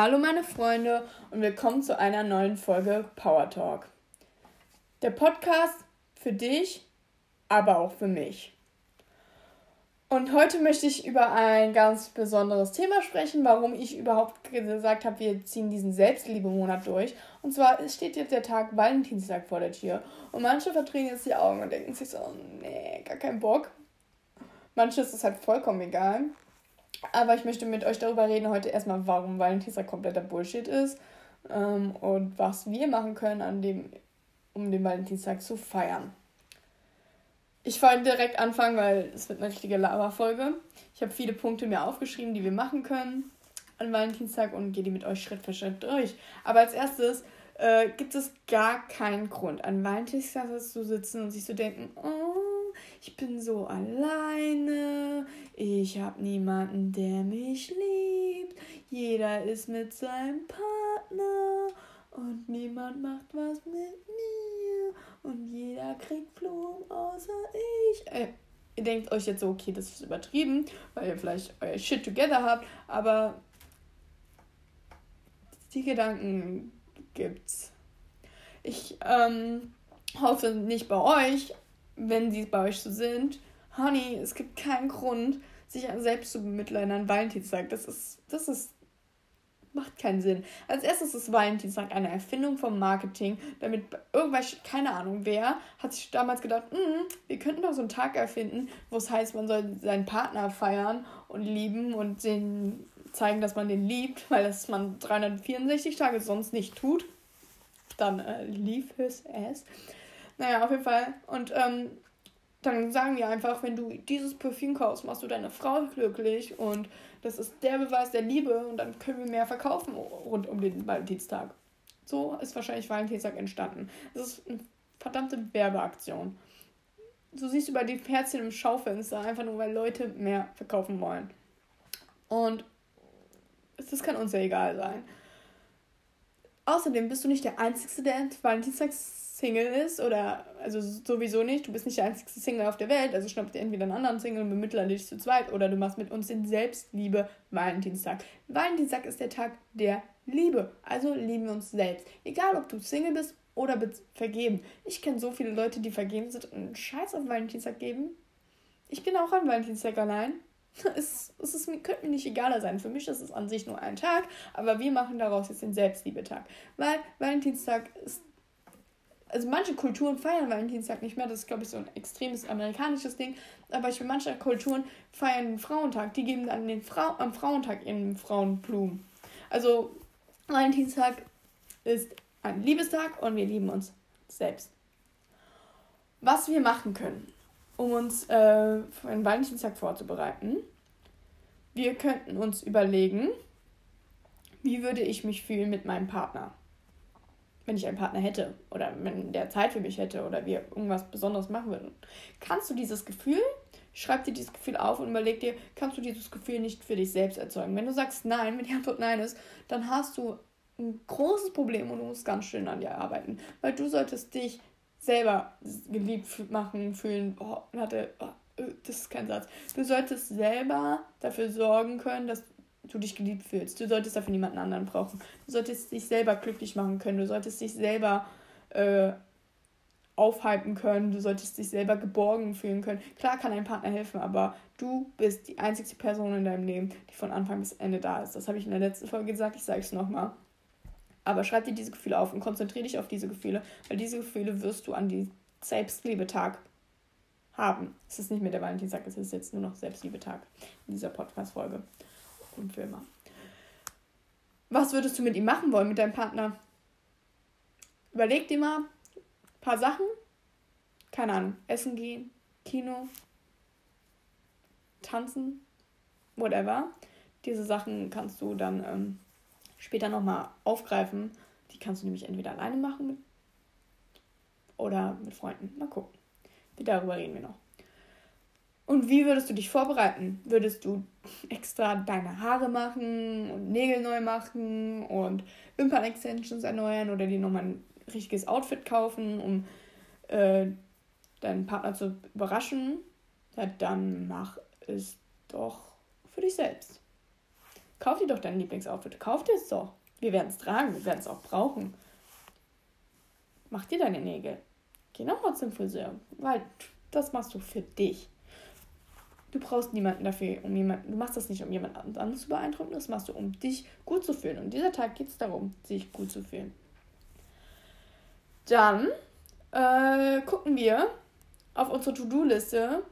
Hallo meine Freunde und willkommen zu einer neuen Folge Power Talk. Der Podcast für dich, aber auch für mich. Und heute möchte ich über ein ganz besonderes Thema sprechen, warum ich überhaupt gesagt habe, wir ziehen diesen Selbstliebe-Monat durch. Und zwar steht jetzt der Tag Valentinstag vor der Tür. Und manche verdrehen jetzt die Augen und denken sich so, nee, gar keinen Bock. Manche ist es halt vollkommen egal. Aber ich möchte mit euch darüber reden heute erstmal, warum Valentinstag kompletter Bullshit ist ähm, und was wir machen können, an dem, um den Valentinstag zu feiern. Ich wollte direkt anfangen, weil es wird eine richtige Lava-Folge. Ich habe viele Punkte mir aufgeschrieben, die wir machen können an Valentinstag und gehe die mit euch Schritt für Schritt durch. Aber als erstes äh, gibt es gar keinen Grund, an Valentinstag zu sitzen und sich zu denken, oh, ich bin so alleine, ich habe niemanden, der mich liebt, jeder ist mit seinem Partner. Und niemand macht was mit mir. Und jeder kriegt Blumen außer ich. Äh, ihr denkt euch jetzt so, okay, das ist übertrieben, weil ihr vielleicht euer Shit together habt, aber die Gedanken gibt's. Ich ähm, hoffe nicht bei euch, wenn sie bei euch so sind, Honey, es gibt keinen Grund, sich selbst zu bemitleiden an Valentinstag. Das ist, das ist, macht keinen Sinn. Als erstes ist Valentinstag eine Erfindung vom Marketing, damit irgendwelche, keine Ahnung wer, hat sich damals gedacht, mm, wir könnten doch so einen Tag erfinden, wo es heißt, man soll seinen Partner feiern und lieben und den zeigen, dass man den liebt, weil das man 364 Tage sonst nicht tut. Dann äh, leave his ass. Naja, auf jeden Fall. Und ähm, dann sagen die einfach, wenn du dieses Parfüm kaufst, machst du deine Frau glücklich und das ist der Beweis der Liebe und dann können wir mehr verkaufen rund um den Valentinstag. So ist wahrscheinlich Valentinstag entstanden. Das ist eine verdammte Werbeaktion. So siehst du bei den Pferdchen im Schaufenster, einfach nur weil Leute mehr verkaufen wollen. Und das kann uns ja egal sein. Außerdem bist du nicht der Einzige, der Valentinstags Single ist oder also sowieso nicht, du bist nicht der einzige Single auf der Welt, also schnapp dir entweder einen anderen Single und bemittle dich zu zweit oder du machst mit uns den Selbstliebe Valentinstag. Valentinstag ist der Tag der Liebe, also lieben wir uns selbst. Egal, ob du Single bist oder vergeben. Ich kenne so viele Leute, die vergeben sind und einen Scheiß auf Valentinstag geben. Ich bin auch an Valentinstag allein. Es, es ist, könnte mir nicht egaler sein. Für mich ist es an sich nur ein Tag, aber wir machen daraus jetzt den Selbstliebetag. Weil Valentinstag ist also manche Kulturen feiern Valentinstag nicht mehr, das ist, glaube ich, so ein extremes amerikanisches Ding, aber ich will manche Kulturen feiern den Frauentag, die geben dann den Frau am Frauentag ihren Frauen Blumen. Also Valentinstag ist ein Liebestag und wir lieben uns selbst. Was wir machen können, um uns äh, für einen Valentinstag vorzubereiten, wir könnten uns überlegen, wie würde ich mich fühlen mit meinem Partner wenn ich einen Partner hätte oder wenn der Zeit für mich hätte oder wir irgendwas Besonderes machen würden. Kannst du dieses Gefühl, schreib dir dieses Gefühl auf und überleg dir, kannst du dieses Gefühl nicht für dich selbst erzeugen? Wenn du sagst nein, wenn die Antwort nein ist, dann hast du ein großes Problem und du musst ganz schön an dir arbeiten. Weil du solltest dich selber geliebt machen, fühlen, oh, warte, oh, das ist kein Satz. Du solltest selber dafür sorgen können, dass du dich geliebt fühlst. Du solltest dafür niemanden anderen brauchen. Du solltest dich selber glücklich machen können. Du solltest dich selber äh, aufhypen können. Du solltest dich selber geborgen fühlen können. Klar kann ein Partner helfen, aber du bist die einzige Person in deinem Leben, die von Anfang bis Ende da ist. Das habe ich in der letzten Folge gesagt. Ich sage es nochmal. Aber schreib dir diese Gefühle auf und konzentriere dich auf diese Gefühle, weil diese Gefühle wirst du an die Selbstliebetag haben. Es ist nicht mehr der Valentinstag, es ist jetzt nur noch Selbstliebetag in dieser Podcast-Folge immer. Was würdest du mit ihm machen wollen, mit deinem Partner? Überleg dir mal ein paar Sachen. Keine Ahnung, essen gehen, Kino, tanzen, whatever. Diese Sachen kannst du dann ähm, später nochmal aufgreifen. Die kannst du nämlich entweder alleine machen oder mit Freunden. Mal gucken. Darüber reden wir noch. Und wie würdest du dich vorbereiten? Würdest du extra deine Haare machen und Nägel neu machen und Wimpern-Extensions erneuern oder dir nochmal ein richtiges Outfit kaufen, um äh, deinen Partner zu überraschen? Ja, dann mach es doch für dich selbst. Kauf dir doch dein Lieblingsoutfit. Kauf dir es doch. Wir werden es tragen, wir werden es auch brauchen. Mach dir deine Nägel. Geh nochmal zum Friseur, weil das machst du für dich. Du brauchst niemanden dafür, um jemanden, du machst das nicht, um jemand anderes zu beeindrucken, das machst du, um dich gut zu fühlen. Und dieser Tag geht es darum, sich gut zu fühlen. Dann äh, gucken wir auf unsere To-Do-Liste,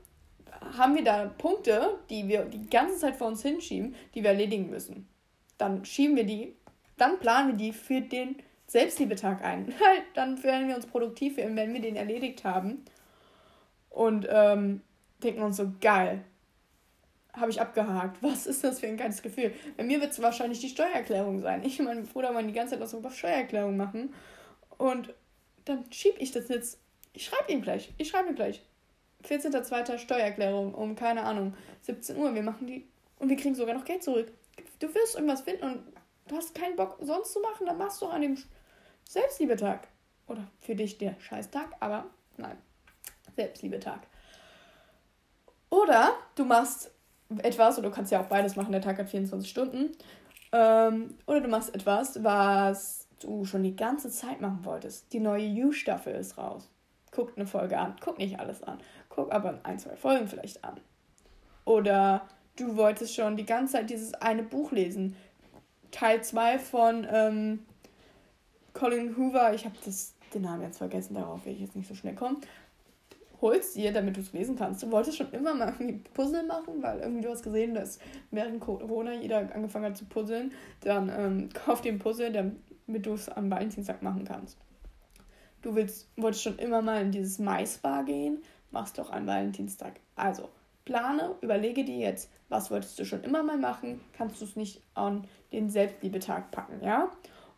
haben wir da Punkte, die wir die ganze Zeit vor uns hinschieben, die wir erledigen müssen. Dann schieben wir die, dann planen wir die für den Selbstliebetag ein. dann werden wir uns produktiv, wenn wir den erledigt haben. Und ähm, denken uns so, geil, habe ich abgehakt. Was ist das für ein geiles Gefühl? Bei mir wird es wahrscheinlich die Steuererklärung sein. Ich und mein Bruder wollen die ganze Zeit was über Steuererklärung machen. Und dann schiebe ich das jetzt. Ich schreibe ihm gleich. Ich schreibe ihm gleich. 14.02. Steuererklärung um, keine Ahnung, 17 Uhr. Wir machen die. Und wir kriegen sogar noch Geld zurück. Du wirst irgendwas finden und du hast keinen Bock sonst zu machen, dann machst du an dem Selbstliebetag. Oder für dich der Scheißtag, aber nein. Selbstliebetag. Oder du machst etwas, oder du kannst ja auch beides machen, der Tag hat 24 Stunden. Ähm, oder du machst etwas, was du schon die ganze Zeit machen wolltest. Die neue You-Staffel ist raus. Guck eine Folge an. Guck nicht alles an. Guck aber ein, zwei Folgen vielleicht an. Oder du wolltest schon die ganze Zeit dieses eine Buch lesen. Teil 2 von ähm, Colin Hoover. Ich habe den Namen jetzt vergessen, darauf will ich jetzt nicht so schnell kommen holst dir, damit du es lesen kannst. Du wolltest schon immer mal irgendwie Puzzle machen, weil irgendwie du hast gesehen, dass während Corona jeder angefangen hat zu puzzeln. Dann ähm, kauf dir ein Puzzle, damit du es am Valentinstag machen kannst. Du willst, wolltest schon immer mal in dieses Maisbar gehen, machst doch am Valentinstag. Also, plane, überlege dir jetzt, was wolltest du schon immer mal machen, kannst du es nicht an den Selbstliebetag packen, ja?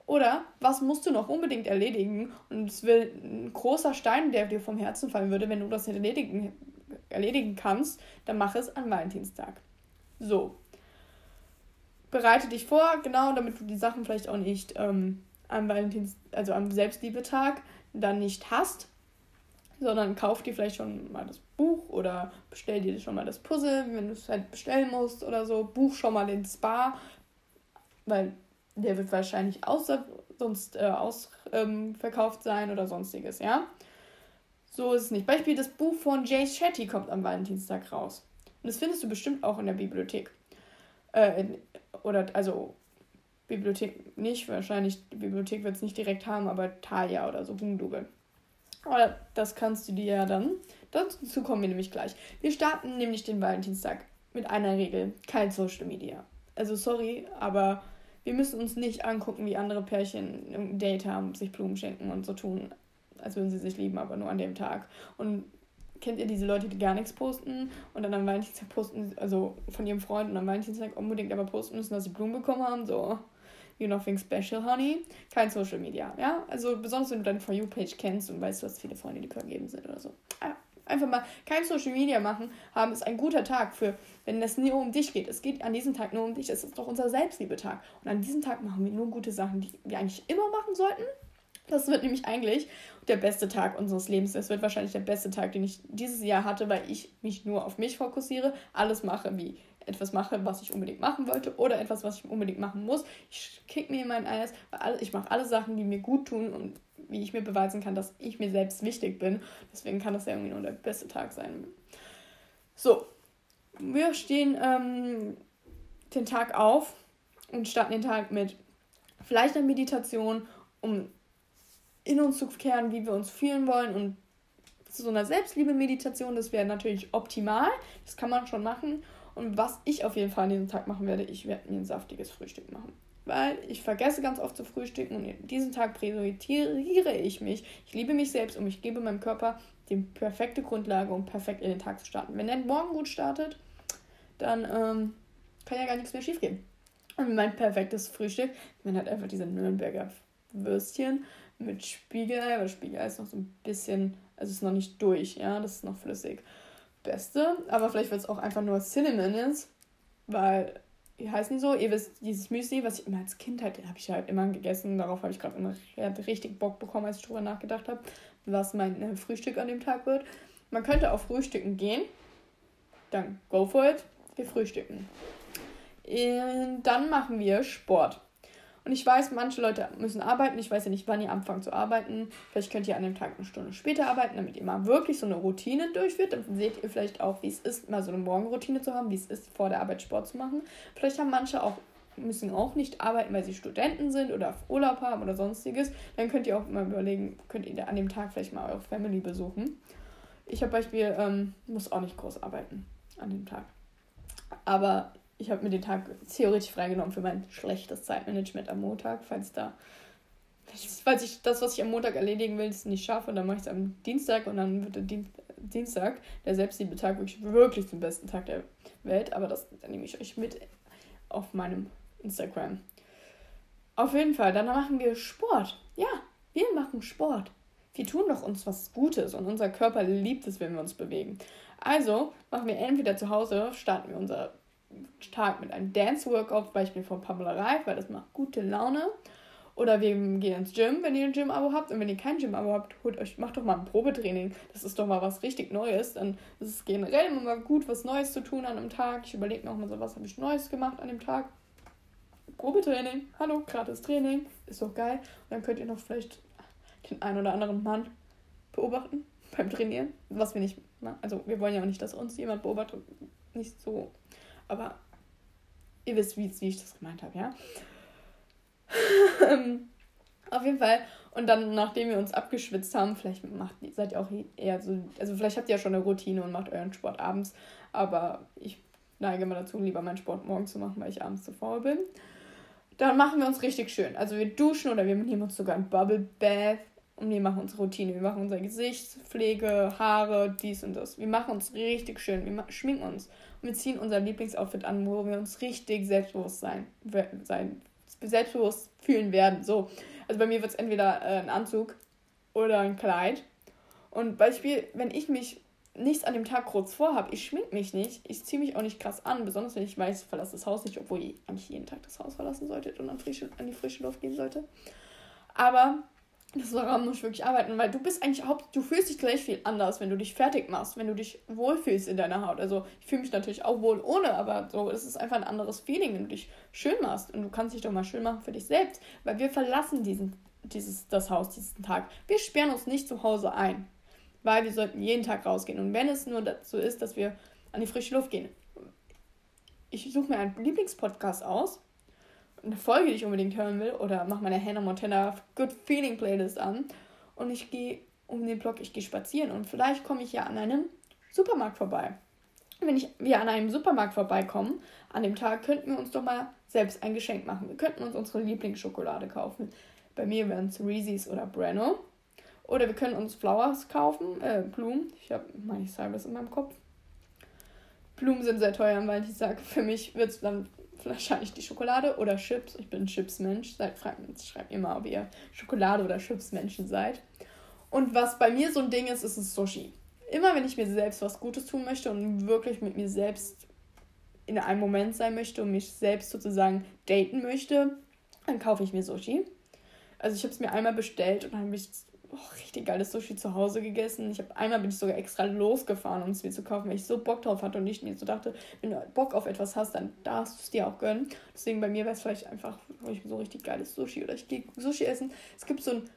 Oder was musst du noch unbedingt erledigen? Und es will ein großer Stein, der dir vom Herzen fallen würde, wenn du das nicht erledigen, erledigen kannst, dann mach es an Valentinstag. So. Bereite dich vor, genau, damit du die Sachen vielleicht auch nicht ähm, am Valentins, also am Selbstliebetag dann nicht hast, sondern kauf dir vielleicht schon mal das Buch oder bestell dir schon mal das Puzzle, wenn du es halt bestellen musst oder so. Buch schon mal den Spa, weil der wird wahrscheinlich außer, sonst äh, ausverkauft ähm, sein oder sonstiges, ja. So ist es nicht. Beispiel, das Buch von Jay Shetty kommt am Valentinstag raus. Und das findest du bestimmt auch in der Bibliothek. Äh, in, oder, also, Bibliothek nicht, wahrscheinlich, die Bibliothek wird es nicht direkt haben, aber Talia oder so, Hugendubel. Aber das kannst du dir ja dann. Dazu kommen wir nämlich gleich. Wir starten nämlich den Valentinstag mit einer Regel: kein Social Media. Also, sorry, aber wir müssen uns nicht angucken, wie andere Pärchen im Date haben, sich Blumen schenken und so tun, als würden sie sich lieben, aber nur an dem Tag. Und kennt ihr diese Leute, die gar nichts posten und dann am Valentinstag posten, also von ihrem Freund und am Valentinstag unbedingt aber posten müssen, dass sie Blumen bekommen haben? So, you nothing special, honey. Kein Social Media, ja? Also besonders, wenn du deine For You-Page kennst und weißt, du hast viele Freunde, die vergeben sind oder so. Ah, einfach mal kein Social Media machen haben, ist ein guter Tag für, wenn es nur um dich geht. Es geht an diesem Tag nur um dich. Es ist doch unser Selbstliebetag. Und an diesem Tag machen wir nur gute Sachen, die wir eigentlich immer machen sollten. Das wird nämlich eigentlich der beste Tag unseres Lebens. Das wird wahrscheinlich der beste Tag, den ich dieses Jahr hatte, weil ich mich nur auf mich fokussiere, alles mache, wie etwas mache, was ich unbedingt machen wollte oder etwas, was ich unbedingt machen muss. Ich kick mir mein Eis, weil ich mache alle Sachen, die mir gut tun und wie ich mir beweisen kann, dass ich mir selbst wichtig bin. Deswegen kann das ja irgendwie nur der beste Tag sein. So, wir stehen ähm, den Tag auf und starten den Tag mit vielleicht einer Meditation, um in uns zu kehren, wie wir uns fühlen wollen und zu so einer Selbstliebe-Meditation, das wäre natürlich optimal. Das kann man schon machen. Und was ich auf jeden Fall an diesem Tag machen werde, ich werde mir ein saftiges Frühstück machen weil ich vergesse ganz oft zu frühstücken und in diesem Tag priorisiere ich mich. Ich liebe mich selbst und ich gebe meinem Körper die perfekte Grundlage, um perfekt in den Tag zu starten. Wenn der morgen gut startet, dann ähm, kann ja gar nichts mehr schiefgehen. Und mein perfektes Frühstück, man hat einfach diese Nürnberger Würstchen mit Spiegelei, weil Spiegelei ist noch so ein bisschen, also ist noch nicht durch, ja, das ist noch flüssig. Beste, aber vielleicht wird es auch einfach nur Cinnamon ist, weil wie heißen so? Ihr wisst, dieses Müsli, was ich immer als Kind halt, habe ich halt immer gegessen. Darauf habe ich gerade immer richtig Bock bekommen, als ich darüber nachgedacht habe, was mein äh, Frühstück an dem Tag wird. Man könnte auf Frühstücken gehen. Dann go for it. Wir frühstücken. äh, dann machen wir Sport. Und ich weiß, manche Leute müssen arbeiten. Ich weiß ja nicht, wann ihr anfangt zu arbeiten. Vielleicht könnt ihr an dem Tag eine Stunde später arbeiten, damit ihr mal wirklich so eine Routine durchführt. Dann seht ihr vielleicht auch, wie es ist, mal so eine Morgenroutine zu haben, wie es ist, vor der Arbeit Sport zu machen. Vielleicht haben manche auch müssen auch nicht arbeiten, weil sie Studenten sind oder Urlaub haben oder sonstiges. Dann könnt ihr auch mal überlegen, könnt ihr an dem Tag vielleicht mal eure Family besuchen. Ich habe Beispiel, ähm, muss auch nicht groß arbeiten an dem Tag. Aber ich habe mir den Tag theoretisch freigenommen für mein schlechtes Zeitmanagement am Montag, falls da falls ich das, was ich am Montag erledigen will, nicht schaffe, dann mache ich es am Dienstag und dann wird der Dienstag, der Selbstliebe-Tag, wirklich, wirklich zum besten Tag der Welt. Aber das nehme ich euch mit auf meinem Instagram. Auf jeden Fall, dann machen wir Sport. Ja, wir machen Sport. Wir tun doch uns was Gutes und unser Körper liebt es, wenn wir uns bewegen. Also machen wir entweder zu Hause, starten wir unser Tag mit einem Dance-Workout, Beispiel von Pamela Reif, weil das macht gute Laune. Oder wir gehen ins Gym, wenn ihr ein Gym-Abo habt. Und wenn ihr kein Gym-Abo habt, holt euch, macht doch mal ein Probetraining. Das ist doch mal was richtig Neues. Dann ist es generell immer mal gut, was Neues zu tun an einem Tag. Ich überlege mir auch mal so, was habe ich Neues gemacht an dem Tag. Probetraining. Hallo, gratis Training. Ist doch geil. Und dann könnt ihr noch vielleicht den einen oder anderen Mann beobachten beim Trainieren. Was wir nicht, also wir wollen ja auch nicht, dass uns jemand beobachtet. Nicht so aber ihr wisst, wie, wie ich das gemeint habe, ja? Auf jeden Fall. Und dann, nachdem wir uns abgeschwitzt haben, vielleicht macht, seid ihr auch eher so, also vielleicht habt ihr ja schon eine Routine und macht euren Sport abends, aber ich neige mal dazu, lieber meinen Sport morgen zu machen, weil ich abends zu faul bin. Dann machen wir uns richtig schön. Also wir duschen oder wir nehmen uns sogar ein Bubble Bath und wir machen unsere Routine. Wir machen unsere Gesichtspflege, Haare, dies und das. Wir machen uns richtig schön. Wir schminken uns und wir ziehen unser Lieblingsoutfit an, wo wir uns richtig selbstbewusst sein, sein selbstbewusst fühlen werden. So. Also bei mir wird es entweder äh, ein Anzug oder ein Kleid. Und Beispiel, wenn ich mich nichts an dem Tag kurz vorhabe, ich schmink mich nicht, ich ziehe mich auch nicht krass an, besonders wenn ich weiß, ich verlasse das Haus nicht, obwohl ihr eigentlich jeden Tag das Haus verlassen solltet und an, frische, an die frische Luft gehen sollte. Aber das daran muss ich wirklich arbeiten, weil du bist eigentlich haupt, du fühlst dich gleich viel anders, wenn du dich fertig machst, wenn du dich wohlfühlst in deiner Haut. Also ich fühle mich natürlich auch wohl ohne, aber so, es ist einfach ein anderes Feeling, wenn du dich schön machst. Und du kannst dich doch mal schön machen für dich selbst, weil wir verlassen diesen, dieses, das Haus diesen Tag. Wir sperren uns nicht zu Hause ein, weil wir sollten jeden Tag rausgehen. Und wenn es nur so ist, dass wir an die frische Luft gehen. Ich suche mir einen Lieblingspodcast aus eine Folge, die ich unbedingt hören will, oder mache meine Hannah Montana Good Feeling Playlist an und ich gehe um den Block, ich gehe spazieren und vielleicht komme ich ja an einem Supermarkt vorbei. Wenn ich, wir an einem Supermarkt vorbeikommen, an dem Tag könnten wir uns doch mal selbst ein Geschenk machen. Wir könnten uns unsere Lieblingsschokolade kaufen. Bei mir wären es Reese's oder Brenno. Oder wir können uns Flowers kaufen, äh, Blumen. Ich habe meine Cyrus in meinem Kopf. Blumen sind sehr teuer, weil ich sage, für mich wird es dann wahrscheinlich die Schokolade oder Chips. Ich bin Chips-Mensch. Schreibt mir mal, ob ihr Schokolade- oder Chips-Menschen seid. Und was bei mir so ein Ding ist, ist es Sushi. Immer wenn ich mir selbst was Gutes tun möchte und wirklich mit mir selbst in einem Moment sein möchte und mich selbst sozusagen daten möchte, dann kaufe ich mir Sushi. Also ich habe es mir einmal bestellt und dann habe ich oh, richtig geiles Sushi zu Hause gegessen. Ich habe einmal bin ich sogar extra losgefahren, um es mir zu kaufen, weil ich so Bock drauf hatte und ich mir so dachte, wenn du Bock auf etwas hast, dann darfst du es dir auch gönnen. Deswegen bei mir wäre es vielleicht einfach ich so richtig geiles Sushi oder ich gehe Sushi essen. Es gibt so einen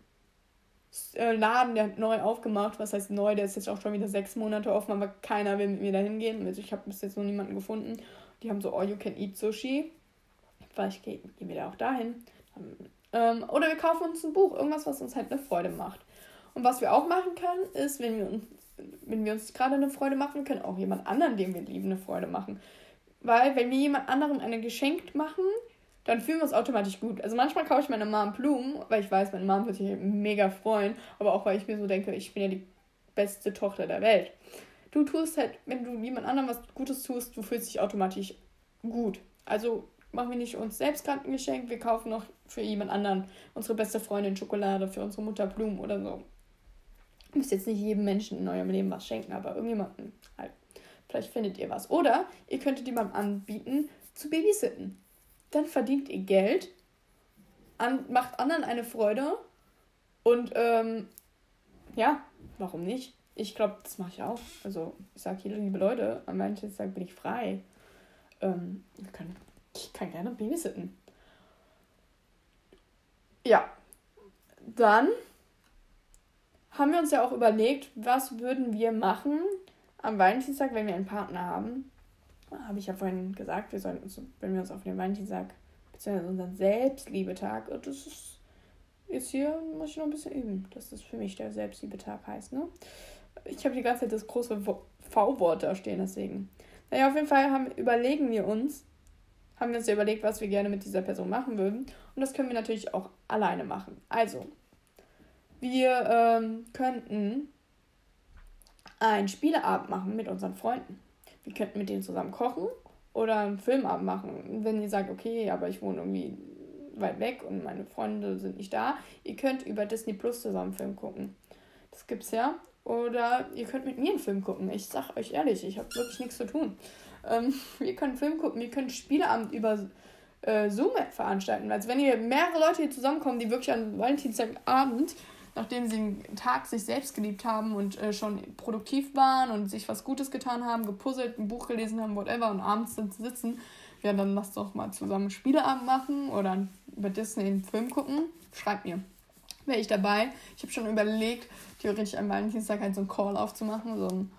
äh, Laden, der hat neu aufgemacht. Was heißt neu? Der ist jetzt auch schon wieder sechs Monate offen, aber keiner will mit mir da hingehen. Also ich habe bis jetzt noch niemanden gefunden. Die haben so All You Can Eat Sushi. Vielleicht gehen geh wir da auch dahin. Ähm, oder wir kaufen uns ein Buch, irgendwas, was uns halt eine Freude macht. Und was wir auch machen können, ist, wenn wir uns, wenn wir uns gerade eine Freude machen, können auch jemand anderen, den wir lieben, eine Freude machen. Weil, wenn wir jemand anderem ein Geschenk machen, dann fühlen wir uns automatisch gut. Also manchmal kaufe ich meiner Mom Blumen, weil ich weiß, meine Mom wird sich mega freuen, aber auch weil ich mir so denke, ich bin ja die beste Tochter der Welt. Du tust halt, wenn du jemand anderem was Gutes tust, du fühlst dich automatisch gut. Also machen wir nicht uns selbst gerade ein Geschenk, wir kaufen noch für jemand anderen, unsere beste Freundin Schokolade, für unsere Mutter Blumen oder so. Ihr müsst jetzt nicht jedem Menschen in eurem Leben was schenken, aber irgendjemandem halt. Vielleicht findet ihr was. Oder ihr könntet jemandem anbieten, zu babysitten. Dann verdient ihr Geld, an, macht anderen eine Freude und ähm, ja, warum nicht? Ich glaube, das mache ich auch. Also ich sage hier, liebe Leute, manchen Tagen bin ich frei. Ähm, wir können Ich kann gerne babysitten. Ja. Dann haben wir uns ja auch überlegt, was würden wir machen am Valentinstag, wenn wir einen Partner haben. Habe ich ja vorhin gesagt, wir sollen uns, wenn wir uns auf den Valentinstag, beziehungsweise unseren Selbstliebetag, und das ist jetzt hier, muss ich noch ein bisschen üben, dass das für mich der Selbstliebetag heißt, ne? Ich habe die ganze Zeit das große V-Wort da stehen, deswegen. Naja, auf jeden Fall haben, überlegen wir uns, haben wir uns ja überlegt, was wir gerne mit dieser Person machen würden. Und das können wir natürlich auch alleine machen. Also, wir ähm, könnten einen Spieleabend machen mit unseren Freunden. Wir könnten mit denen zusammen kochen oder einen Filmabend machen. Wenn ihr sagt, okay, aber ich wohne irgendwie weit weg und meine Freunde sind nicht da, ihr könnt über Disney Plus zusammen Film gucken. Das gibt's ja. Oder ihr könnt mit mir einen Film gucken. Ich sag euch ehrlich, ich habe wirklich nichts zu tun. Ähm, wir können Film gucken, wir können Spieleabend über äh, Zoom veranstalten. Also wenn ihr mehrere Leute hier zusammenkommen, die wirklich an Valentinstagabend nachdem sie einen Tag sich selbst geliebt haben und äh, schon produktiv waren und sich was Gutes getan haben, gepuzzelt, ein Buch gelesen haben, whatever, und abends dann sitzen, ja, dann lasst doch mal zusammen Spieleabend machen oder über Disney einen Film gucken. Schreibt mir. Wäre ich dabei. Ich habe schon überlegt, theoretisch am Valentinstag halt so einen Call aufzumachen, so ein,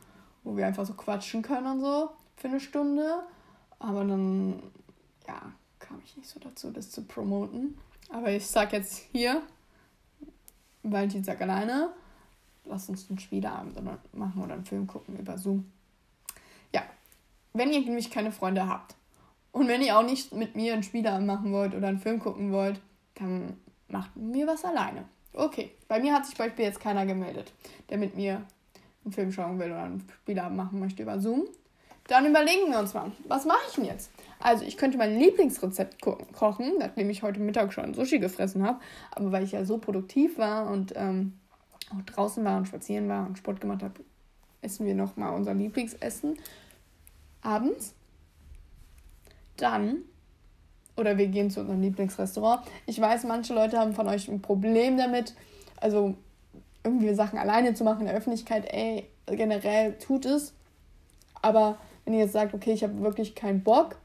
wo wir einfach so quatschen können und so für eine Stunde. Aber dann, ja, kam ich nicht so dazu, das zu promoten. Aber ich sag jetzt hier, Valentinstag alleine. Lass uns einen Spieleabend machen oder einen Film gucken über Zoom. Ja, wenn ihr nämlich keine Freunde habt und wenn ihr auch nicht mit mir einen Spieleabend machen wollt oder einen Film gucken wollt, dann macht mir was alleine. Okay, bei mir hat sich zum Beispiel jetzt keiner gemeldet, der mit mir einen Film schauen will oder einen Spieleabend machen möchte über Zoom. Dann überlegen wir uns mal, was mache ich denn jetzt? Also ich könnte mein Lieblingsrezept ko kochen, nachdem ich heute Mittag schon Sushi gefressen habe. Aber weil ich ja so produktiv war und ähm, auch draußen war und spazieren war und Sport gemacht habe, essen wir nochmal unser Lieblingsessen abends. Dann, oder wir gehen zu unserem Lieblingsrestaurant. Ich weiß, manche Leute haben von euch ein Problem damit, also irgendwie Sachen alleine zu machen in der Öffentlichkeit. Ey, generell tut es. Aber wenn ihr jetzt sagt, okay, ich habe wirklich keinen Bock,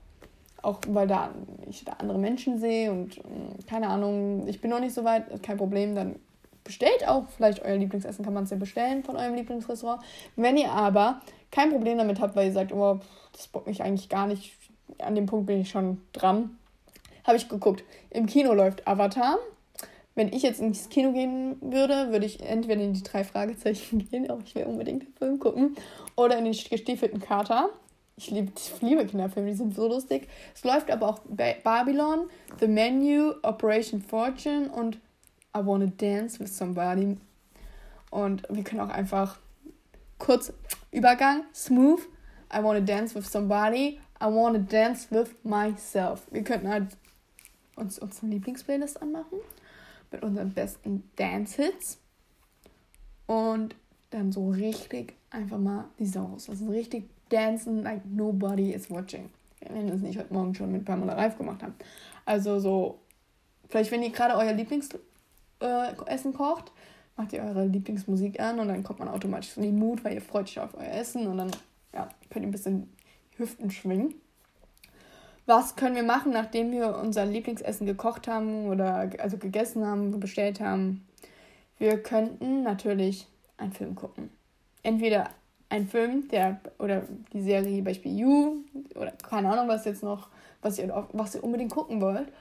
auch weil da ich da andere Menschen sehe und mm, keine Ahnung, ich bin noch nicht so weit, kein Problem, dann bestellt auch vielleicht euer Lieblingsessen, kann man es ja bestellen von eurem Lieblingsrestaurant. Wenn ihr aber kein Problem damit habt, weil ihr sagt, oh, das bockt mich eigentlich gar nicht, an dem Punkt bin ich schon dran, habe ich geguckt. Im Kino läuft Avatar. Wenn ich jetzt ins Kino gehen würde, würde ich entweder in die drei Fragezeichen gehen, auch ich will unbedingt den Film gucken, oder in den gestiefelten Kater. Ich liebe, ich liebe Kinderfilme, die sind so lustig. Es läuft aber auch Babylon, The Menu, Operation Fortune und I Wanna Dance with Somebody. Und wir können auch einfach kurz Übergang, smooth. I wanna dance with somebody. I wanna dance with myself. Wir könnten halt uns unsere Lieblingsplaylist anmachen mit unseren besten Dance-Hits und dann so richtig einfach mal die Sau rauslassen. Richtig dancen like nobody is watching. Wenn wir es nicht heute Morgen schon mit Pamela Reif gemacht haben. Also so, vielleicht wenn ihr gerade euer Lieblingsessen äh, kocht, macht ihr eure Lieblingsmusik an und dann kommt man automatisch in die Mut, weil ihr freut euch auf euer Essen und dann ja, könnt ihr ein bisschen Hüften schwingen. Was können wir machen, nachdem wir unser Lieblingsessen gekocht haben oder also gegessen haben, bestellt haben? Wir könnten natürlich einen Film gucken. Entweder ein Film, der oder die Serie Beispiel You oder keine Ahnung, was jetzt noch, was ihr, was ihr unbedingt gucken wollt.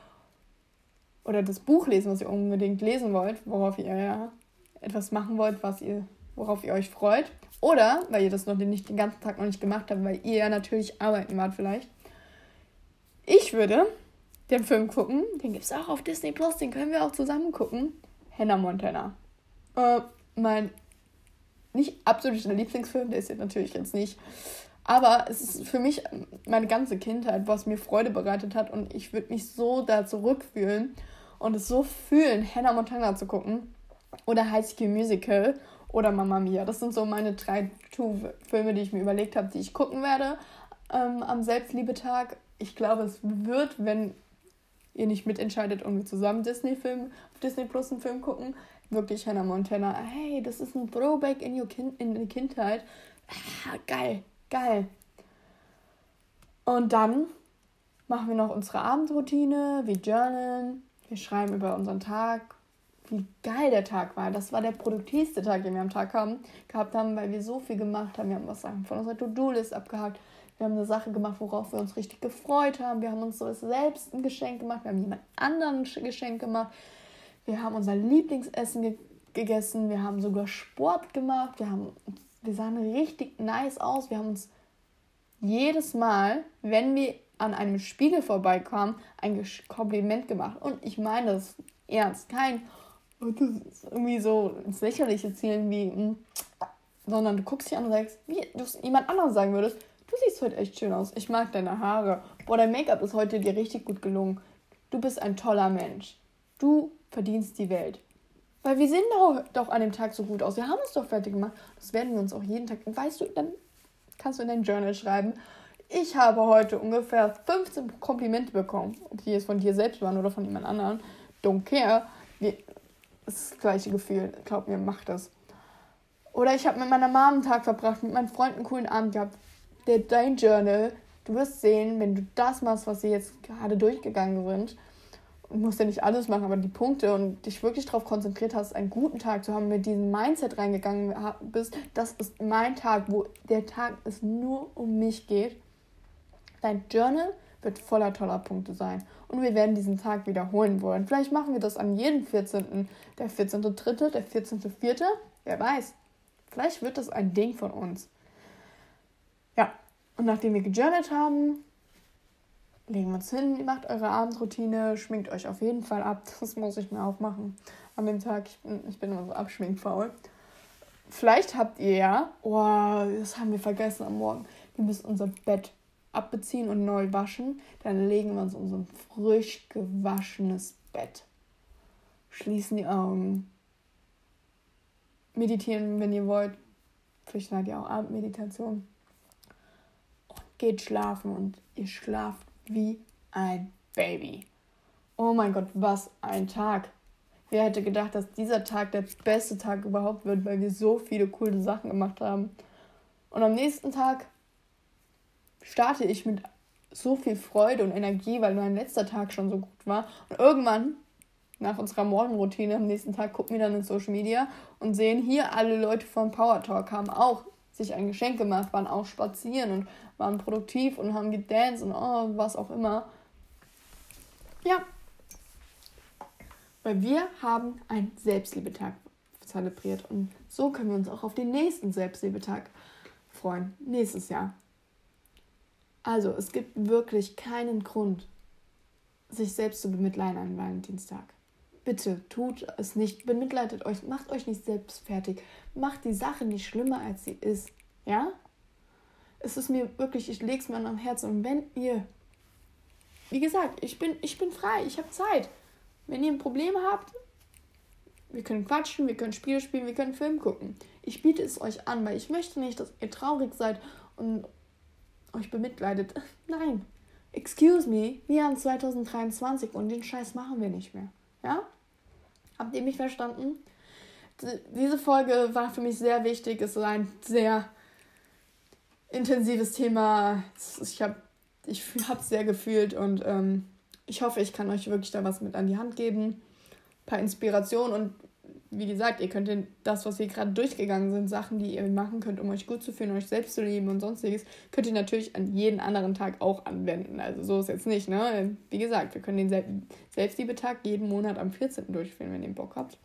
Oder das Buch lesen, was ihr unbedingt lesen wollt, worauf ihr ja etwas machen wollt, was ihr, worauf ihr euch freut. Oder weil ihr das noch nicht den ganzen Tag noch nicht gemacht habt, weil ihr ja natürlich arbeiten wart vielleicht. Ich würde den Film gucken, den gibt es auch auf Disney Plus, den können wir auch zusammen gucken. Hannah Montana. Äh, mein nicht absoluter Lieblingsfilm, der ist jetzt natürlich jetzt nicht. Aber es ist für mich meine ganze Kindheit, was mir Freude bereitet hat. Und ich würde mich so da zurückfühlen und es so fühlen, Hannah Montana zu gucken. Oder High School Musical oder Mamma Mia. Das sind so meine drei Filme, die ich mir überlegt habe, die ich gucken werde ähm, am Selbstliebetag. Ich glaube, es wird, wenn ihr nicht mitentscheidet und wir zusammen Disney-Film, Disney Plus einen Film gucken, wirklich Hannah Montana, hey, das ist ein Throwback in, your kind, in die Kindheit. Ah, geil, geil. Und dann machen wir noch unsere Abendroutine, wir journalen, wir schreiben über unseren Tag, wie geil der Tag war. Das war der produktivste Tag, den wir am Tag haben, gehabt haben, weil wir so viel gemacht haben. Wir haben was von unserer To-Do-List abgehakt. Wir haben eine Sache gemacht, worauf wir uns richtig gefreut haben. Wir haben uns so selbst ein Geschenk gemacht. Wir haben jemand anderen ein Geschenk gemacht. Wir haben unser Lieblingsessen ge gegessen. Wir haben sogar Sport gemacht. Wir, haben, wir sahen richtig nice aus. Wir haben uns jedes Mal, wenn wir an einem Spiegel vorbeikamen, ein Kompliment gemacht. Und ich meine das ernst. Kein, oh, das irgendwie so ins Lächerliche zielen wie, hm, sondern du guckst dich an und sagst, wie du es jemand anderem sagen würdest, du siehst heute echt schön aus. Ich mag deine Haare. Boah, dein Make-up ist heute dir richtig gut gelungen. Du bist ein toller Mensch. Du verdienst die Welt. Weil wir sehen doch, an dem Tag so gut aus. Wir haben es doch fertig gemacht. Das werden wir uns auch jeden Tag. Weißt du, dann kannst du in dein Journal schreiben. Ich habe heute ungefähr 15 Komplimente bekommen. Ob die jetzt von dir selbst waren oder von jemand anderem. Don't care. Das ist das gleiche Gefühl. Glaub mir, mach das. Oder ich habe mit meiner Mom einen Tag verbracht, mit meinen Freunden einen coolen Abend gehabt. Der Dein Journal, du wirst sehen, wenn du das machst, was sie jetzt gerade durchgegangen sind, musst ja nicht alles machen, aber die Punkte und dich wirklich darauf konzentriert hast, einen guten Tag zu haben, mit diesem Mindset reingegangen bist, das ist mein Tag, wo der Tag es nur um mich geht. Dein Journal wird voller toller Punkte sein. Und wir werden diesen Tag wiederholen wollen. Vielleicht machen wir das an jedem 14. Der 14.3., der 14.4., wer weiß. Vielleicht wird das ein Ding von uns. Ja, und nachdem wir gejournalt haben, legen wir uns hin, macht eure Abendroutine, schminkt euch auf jeden Fall ab. Das muss ich mir auch machen an dem Tag. Ich bin, ich bin immer so abschminkfaul. Vielleicht habt ihr ja, oh, das haben wir vergessen am Morgen. Wir müssen unser Bett abbeziehen und neu waschen. Dann legen wir uns in ein frisch gewaschenes Bett. Schließen die Augen. Meditieren, wenn ihr wollt. Vielleicht seid ihr auch Abendmeditation. Und geht schlafen und ihr schlaft wie ein Baby. Oh mein Gott, was ein Tag. Wer hätte gedacht, dass dieser Tag der beste Tag überhaupt wird, weil wir so viele coole Sachen gemacht haben. Und am nächsten Tag starte ich mit so viel Freude und Energie, weil mein letzter Tag schon so gut war. Und irgendwann, nach unserer Morgenroutine am nächsten Tag, gucken wir dann in Social Media und sehen hier alle Leute vom Power Talk haben auch sich ein Geschenk gemacht, waren auch spazieren und waren produktiv und haben gedanced und oh, was auch immer. Ja. Weil wir haben einen Selbstliebetag zelebriert und so können wir uns auch auf den nächsten Selbstliebetag freuen, nächstes Jahr. Also, es gibt wirklich keinen Grund, sich selbst zu bemitleiden an Valentinstag. Bitte tut es nicht, bemitleidet euch, macht euch nicht selbst fertig, macht die Sache nicht schlimmer, als sie ist. Ja? Es ist mir wirklich, ich lege es mir am Herzen. Und wenn ihr, wie gesagt, ich bin, ich bin frei, ich habe Zeit. Wenn ihr ein Problem habt, wir können quatschen, wir können Spiele spielen, wir können Film gucken. Ich biete es euch an, weil ich möchte nicht, dass ihr traurig seid und euch bemitleidet. Nein. Excuse me, wir haben 2023 und den Scheiß machen wir nicht mehr. Ja? Habt ihr mich verstanden? Diese Folge war für mich sehr wichtig. Es ist ein sehr intensives Thema. Ich habe ich es sehr gefühlt und ähm, ich hoffe, ich kann euch wirklich da was mit an die Hand geben. Ein paar Inspirationen und wie gesagt, ihr könnt das, was wir gerade durchgegangen sind, Sachen, die ihr machen könnt, um euch gut zu fühlen, euch selbst zu lieben und sonstiges, könnt ihr natürlich an jeden anderen Tag auch anwenden. Also so ist jetzt nicht, ne? Wie gesagt, wir können den Selbstliebetag jeden Monat am 14. durchführen, wenn ihr Bock habt.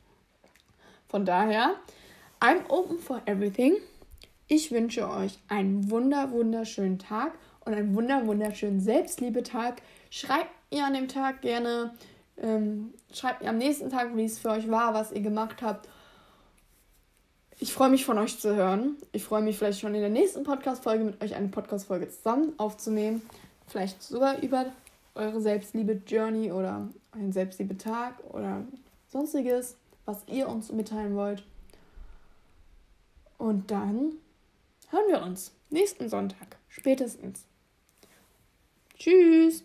Von daher, I'm open for everything. Ich wünsche euch einen wunder, wunderschönen Tag und einen wunder, wunderschönen Selbstliebetag. Schreibt mir an dem Tag gerne ähm, schreibt mir am nächsten Tag, wie es für euch war, was ihr gemacht habt. Ich freue mich von euch zu hören. Ich freue mich vielleicht schon in der nächsten Podcast-Folge mit euch eine Podcast-Folge zusammen aufzunehmen. Vielleicht sogar über eure Selbstliebe-Journey oder einen Selbstliebe-Tag oder sonstiges, was ihr uns mitteilen wollt. Und dann hören wir uns nächsten Sonntag, spätestens. Tschüss!